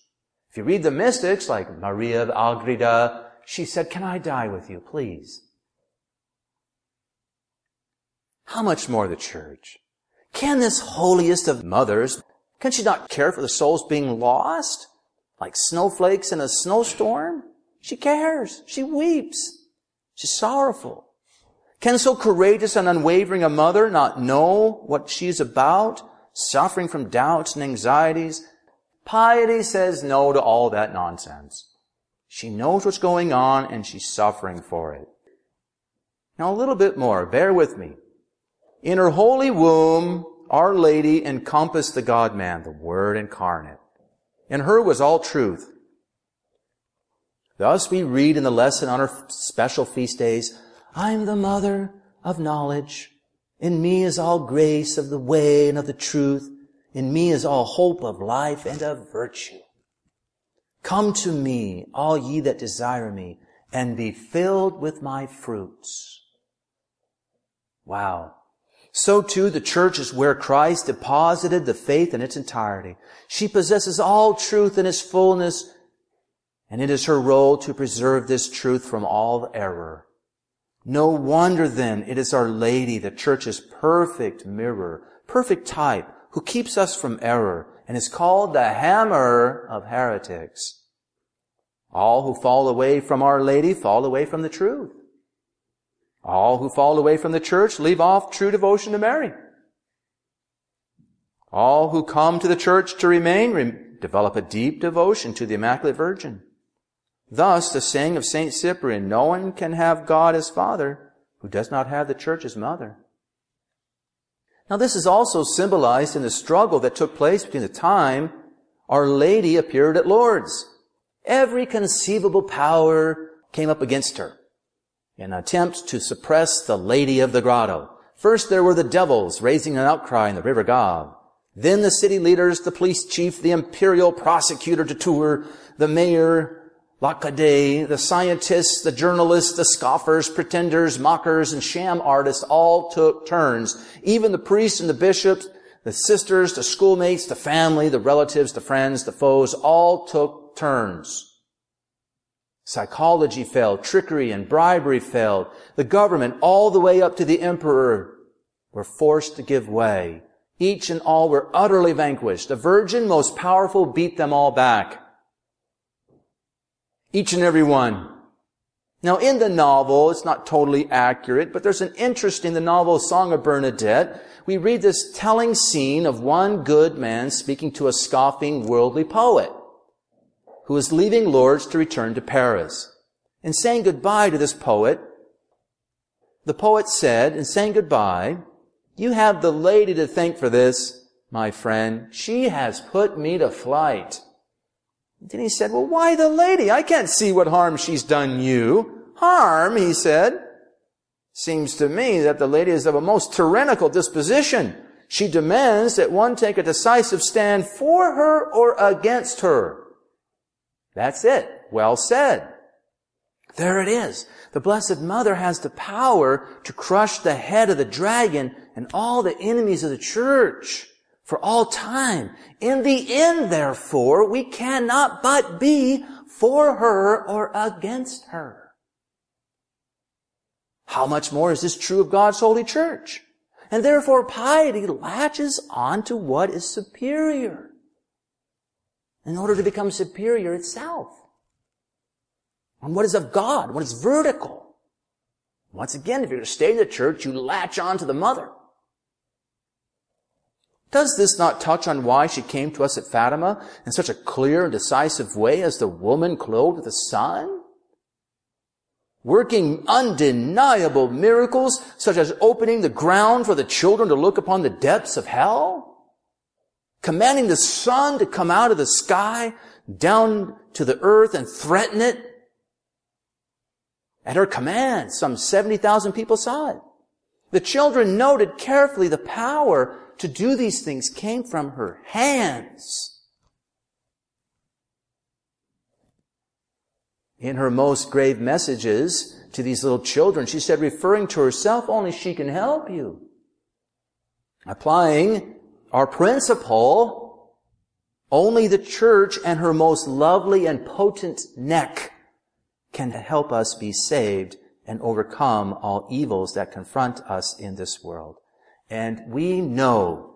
If you read the mystics, like Maria of Agreda, she said, can I die with you, please? How much more the church? Can this holiest of mothers, can she not care for the souls being lost? Like snowflakes in a snowstorm? She cares. She weeps. She's sorrowful. Can so courageous and unwavering a mother not know what she's about, suffering from doubts and anxieties? Piety says no to all that nonsense. She knows what's going on and she's suffering for it. Now a little bit more, bear with me. In her holy womb, Our Lady encompassed the God-man, the Word incarnate. In her was all truth. Thus we read in the lesson on our special feast days, I'm the mother of knowledge. In me is all grace of the way and of the truth. In me is all hope of life and of virtue. Come to me, all ye that desire me, and be filled with my fruits. Wow. So too the church is where Christ deposited the faith in its entirety. She possesses all truth in its fullness and it is her role to preserve this truth from all error. No wonder then it is Our Lady, the church's perfect mirror, perfect type, who keeps us from error and is called the hammer of heretics. All who fall away from Our Lady fall away from the truth. All who fall away from the church leave off true devotion to Mary. All who come to the church to remain re- develop a deep devotion to the Immaculate Virgin. Thus, the saying of St. Cyprian, no one can have God as Father who does not have the church as Mother. Now this is also symbolized in the struggle that took place between the time Our Lady appeared at Lourdes. Every conceivable power came up against her in an attempt to suppress the Lady of the Grotto. First there were the devils raising an outcry in the River Gave. Then the city leaders, the police chief, the imperial prosecutor Dutour, the mayor, Lacadé, the scientists, the journalists, the scoffers, pretenders, mockers, and sham artists all took turns. Even the priests and the bishops, the sisters, the schoolmates, the family, the relatives, the friends, the foes, all took turns. Psychology failed, trickery and bribery failed. The government, all the way up to the emperor, were forced to give way. Each and all were utterly vanquished. The virgin, most powerful, beat them all back. Each and every one. Now in the novel, it's not totally accurate, but there's an interest in the novel Song of Bernadette. We read this telling scene of one good man speaking to a scoffing worldly poet who is leaving Lourdes to return to Paris. In saying goodbye to this poet, the poet said, in saying goodbye, you have the lady to thank for this, my friend. She has put me to flight. Then he said, well, why the lady? I can't see what harm she's done you. Harm, he said. Seems to me that the lady is of a most tyrannical disposition. She demands that one take a decisive stand for her or against her. That's it. Well said. There it is. The Blessed Mother has the power to crush the head of the dragon and all the enemies of the church for all time. In the end, therefore, we cannot but be for her or against her. How much more is this true of God's holy church? And therefore piety latches on to what is superior in order to become superior itself. On what is of God, what is vertical. Once again, if you're going to stay in the church, you latch on to the mother. Does this not touch on why she came to us at Fatima in such a clear and decisive way as the woman clothed with the sun? Working undeniable miracles such as opening the ground for the children to look upon the depths of hell? Commanding the sun to come out of the sky down to the earth and threaten it? At her command, some 70,000 people saw it. The children noted carefully the power to do these things came from her hands. In her most grave messages to these little children, she said, referring to herself, only she can help you. Applying our principle, only the church and her most lovely and potent neck can help us be saved and overcome all evils that confront us in this world. And we know,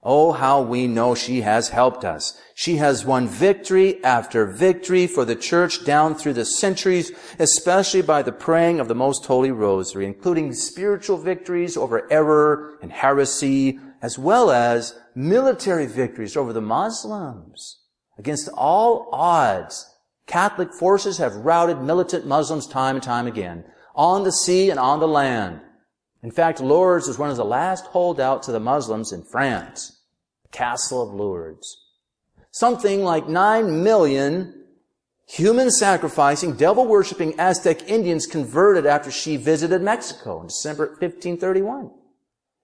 oh, how we know she has helped us. She has won victory after victory for the church down through the centuries, especially by the praying of the most holy rosary, including spiritual victories over error and heresy, as well as military victories over the Muslims. Against all odds, Catholic forces have routed militant Muslims time and time again, on the sea and on the land. In fact, Lourdes was one of the last holdouts of the Muslims in France. the Castle of Lourdes. Something like nine million human sacrificing, devil worshipping Aztec Indians converted after she visited Mexico in December 1531.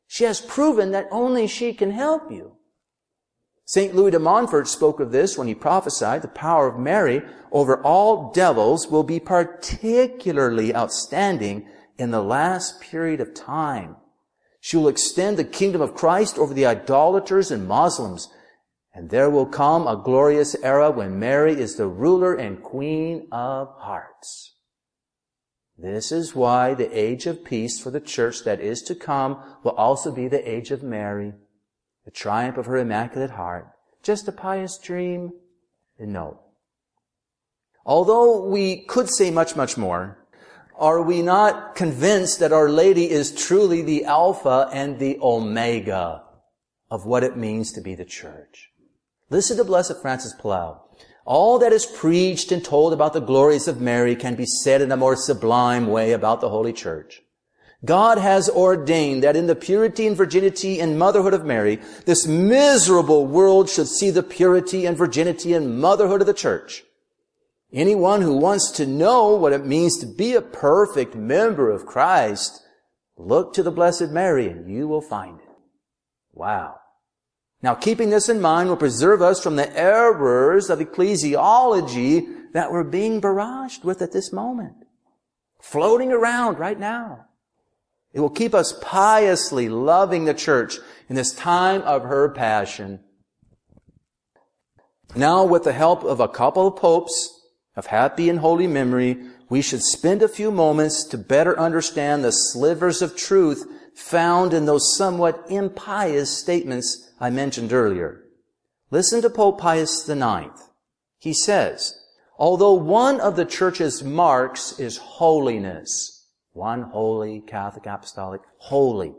She has proven that only she can help you. St. Louis de Montfort spoke of this when he prophesied the power of Mary over all devils will be particularly outstanding in the last period of time. She will extend the kingdom of Christ over the idolaters and Muslims. And there will come a glorious era when Mary is the ruler and queen of hearts. This is why the age of peace for the church that is to come will also be the age of Mary, the triumph of her immaculate heart. Just a pious dream? No. Although we could say much, much more, are we not convinced that Our Lady is truly the Alpha and the Omega of what it means to be the church? Listen to Blessed Francis Palau. All that is preached and told about the glories of Mary can be said in a more sublime way about the Holy Church. God has ordained that in the purity and virginity and motherhood of Mary, this miserable world should see the purity and virginity and motherhood of the church. Anyone who wants to know what it means to be a perfect member of Christ, look to the Blessed Mary and you will find it. Wow. Now keeping this in mind will preserve us from the errors of ecclesiology that we're being barraged with at this moment. Floating around right now. It will keep us piously loving the church in this time of her passion. Now with the help of a couple of popes, of happy and holy memory, we should spend a few moments to better understand the slivers of truth found in those somewhat impious statements I mentioned earlier. Listen to Pope Pius IX. He says, although one of the church's marks is holiness, one holy, Catholic, apostolic, holy.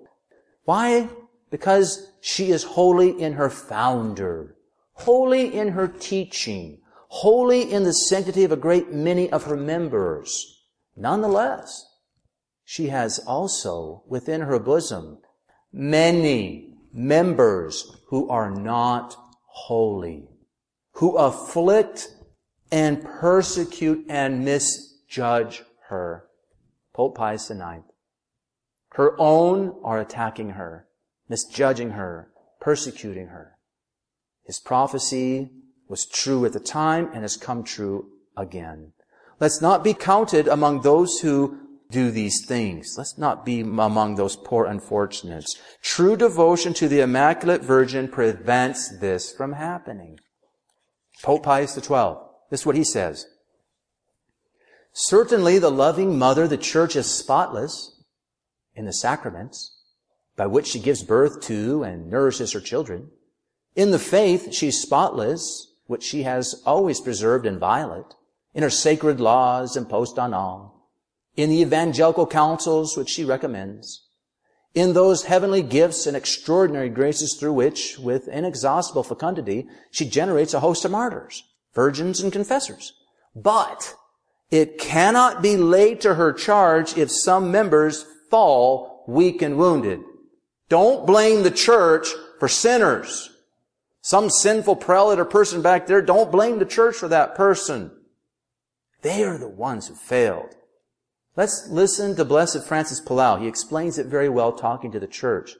Why? Because she is holy in her founder, holy in her teaching, holy in the sanctity of a great many of her members. Nonetheless, she has also within her bosom many members who are not holy, who afflict and persecute and misjudge her. Pope Pius IX. Her own are attacking her, misjudging her, persecuting her. His prophecy was true at the time and has come true again. Let's not be counted among those who do these things. Let's not be among those poor unfortunates. True devotion to the Immaculate Virgin prevents this from happening. Pope Pius XII, this is what he says. Certainly the loving mother, the church is spotless in the sacraments by which she gives birth to and nourishes her children. In the faith, she's spotless, which she has always preserved inviolate, in her sacred laws imposed on all, in the evangelical counsels which she recommends, in those heavenly gifts and extraordinary graces through which, with inexhaustible fecundity, she generates a host of martyrs, virgins, and confessors. But it cannot be laid to her charge if some members fall weak and wounded. Don't blame the church for sinners. Some sinful prelate or person back there, don't blame the church for that person. They are the ones who failed. Let's listen to Blessed Francis Palau. He explains it very well talking to the church.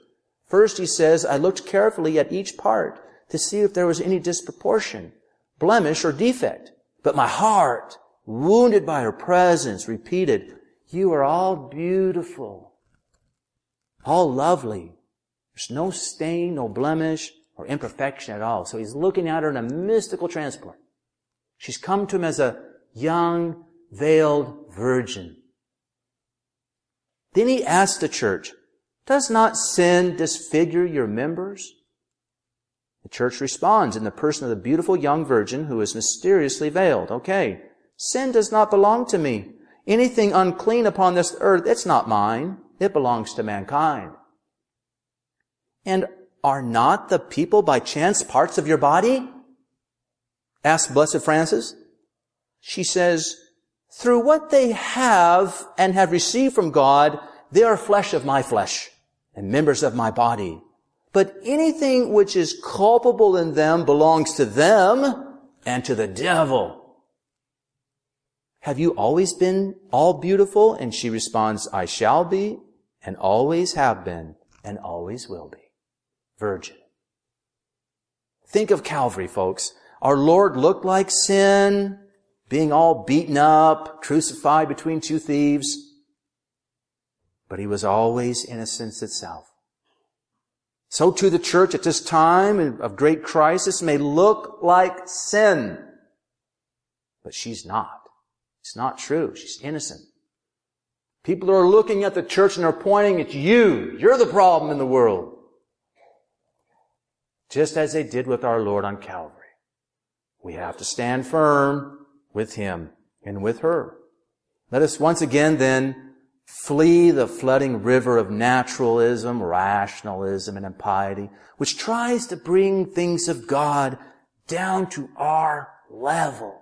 First, he says, I looked carefully at each part to see if there was any disproportion, blemish, or defect. But my heart, wounded by her presence, repeated, You are all beautiful, all lovely. There's no stain, no blemish, or imperfection at all. So he's looking at her in a mystical transport. She's come to him as a young, veiled virgin. Then he asks the church, does not sin disfigure your members? The church responds in the person of the beautiful young virgin who is mysteriously veiled. Okay, sin does not belong to me. Anything unclean upon this earth, it's not mine. It belongs to mankind. And are not the people by chance parts of your body? Asked Blessed Francis. She says, through what they have and have received from God, they are flesh of my flesh and members of my body. But anything which is culpable in them belongs to them and to the devil. Have you always been all beautiful? And she responds, I shall be and always have been and always will be. Virgin. Think of Calvary, folks. Our Lord looked like sin, being all beaten up, crucified between two thieves. But he was always innocence itself. So too the church at this time of great crisis may look like sin. But she's not. It's not true. She's innocent. People are looking at the church and are pointing at you. You're the problem in the world. Just as they did with our Lord on Calvary. We have to stand firm with Him and with her. Let us once again then flee the flooding river of naturalism, rationalism, and impiety, which tries to bring things of God down to our level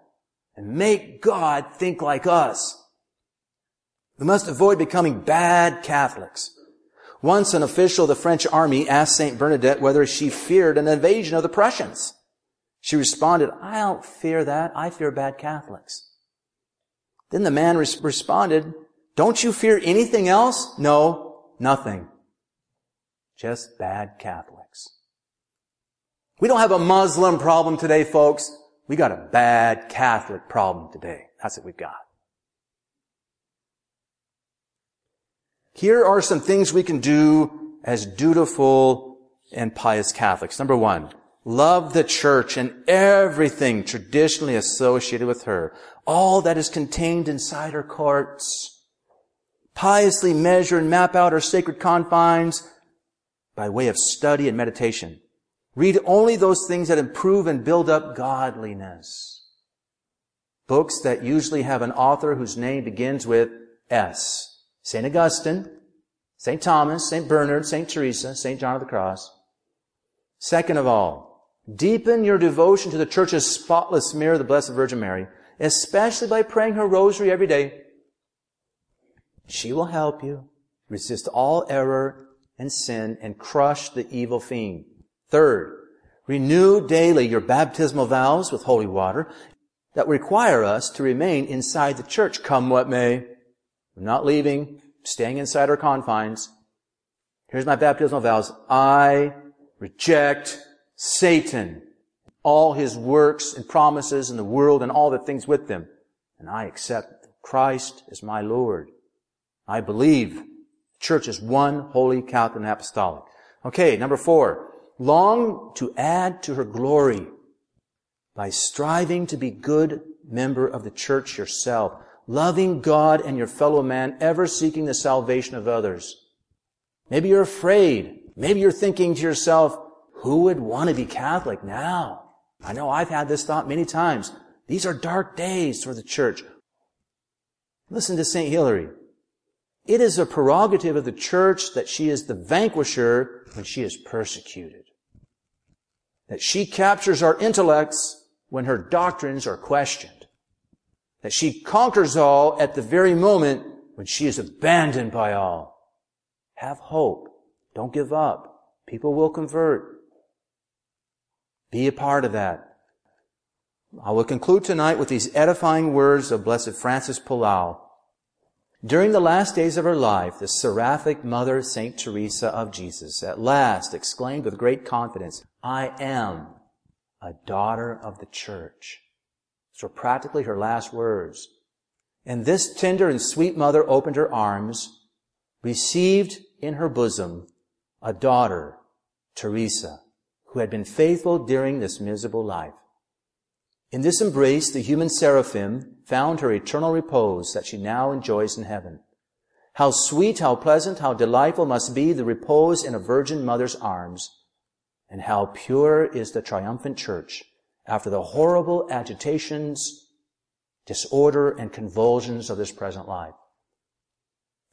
and make God think like us. We must avoid becoming bad Catholics. Once an official of the French army asked Saint Bernadette whether she feared an invasion of the Prussians. She responded, I don't fear that. I fear bad Catholics. Then the man res- responded, don't you fear anything else? No, nothing. Just bad Catholics. We don't have a Muslim problem today, folks. We got a bad Catholic problem today. That's what we've got. Here are some things we can do as dutiful and pious Catholics. Number one, Love the church and everything traditionally associated with her. All that is contained inside her courts. Piously measure and map out her sacred confines by way of study and meditation. Read only those things that improve and build up godliness. Books that usually have an author whose name begins with S. St. Augustine, St. Thomas, St. Bernard, St. Teresa, St. John of the Cross. Second of all, Deepen your devotion to the church's spotless mirror, the Blessed Virgin Mary, especially by praying her rosary every day. She will help you resist all error and sin and crush the evil fiend. Third, renew daily your baptismal vows with holy water that require us to remain inside the church, come what may. I'm not leaving, staying inside our confines. Here's my baptismal vows. I reject Satan, all his works and promises and the world and all the things with them. And I accept Christ as my Lord. I believe the church is one holy Catholic and apostolic. Okay, number four. Long to add to her glory by striving to be good member of the church yourself. Loving God and your fellow man, ever seeking the salvation of others. Maybe you're afraid. Maybe you're thinking to yourself, who would want to be Catholic now? I know I've had this thought many times. These are dark days for the church. Listen to St. Hilary. It is a prerogative of the church that she is the vanquisher when she is persecuted. That she captures our intellects when her doctrines are questioned. That she conquers all at the very moment when she is abandoned by all. Have hope. Don't give up. People will convert. Be a part of that. I will conclude tonight with these edifying words of Blessed Francis Palau. During the last days of her life, the seraphic mother, Saint Teresa of Jesus, at last exclaimed with great confidence, I am a daughter of the church. So practically her last words. And this tender and sweet mother opened her arms, received in her bosom a daughter, Teresa, who had been faithful during this miserable life. In this embrace, the human seraphim found her eternal repose that she now enjoys in heaven. How sweet, how pleasant, how delightful must be the repose in a virgin mother's arms, and how pure is the triumphant church after the horrible agitations, disorder, and convulsions of this present life.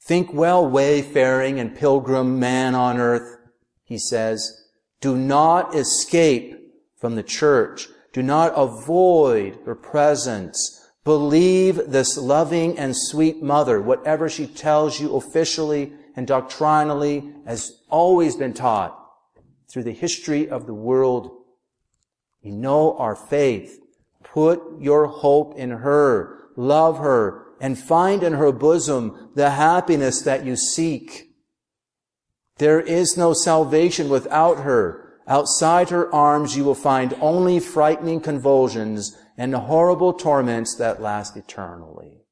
Think well, wayfaring and pilgrim man on earth, he says, do not escape from the church do not avoid her presence. Believe this loving and sweet mother, whatever she tells you officially and doctrinally has always been taught through the history of the world. You know our faith. Put your hope in her. Love her and find in her bosom the happiness that you seek. There is no salvation without her. Outside her arms you will find only frightening convulsions and horrible torments that last eternally.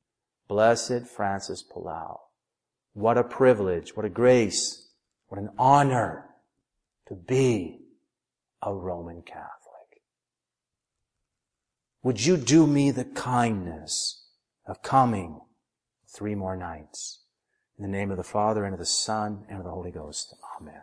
Blessed Francis Palau. What a privilege, what a grace, what an honor to be a Roman Catholic. Would you do me the kindness of coming three more nights? In the name of the Father and of the Son and of the Holy Ghost. Amen.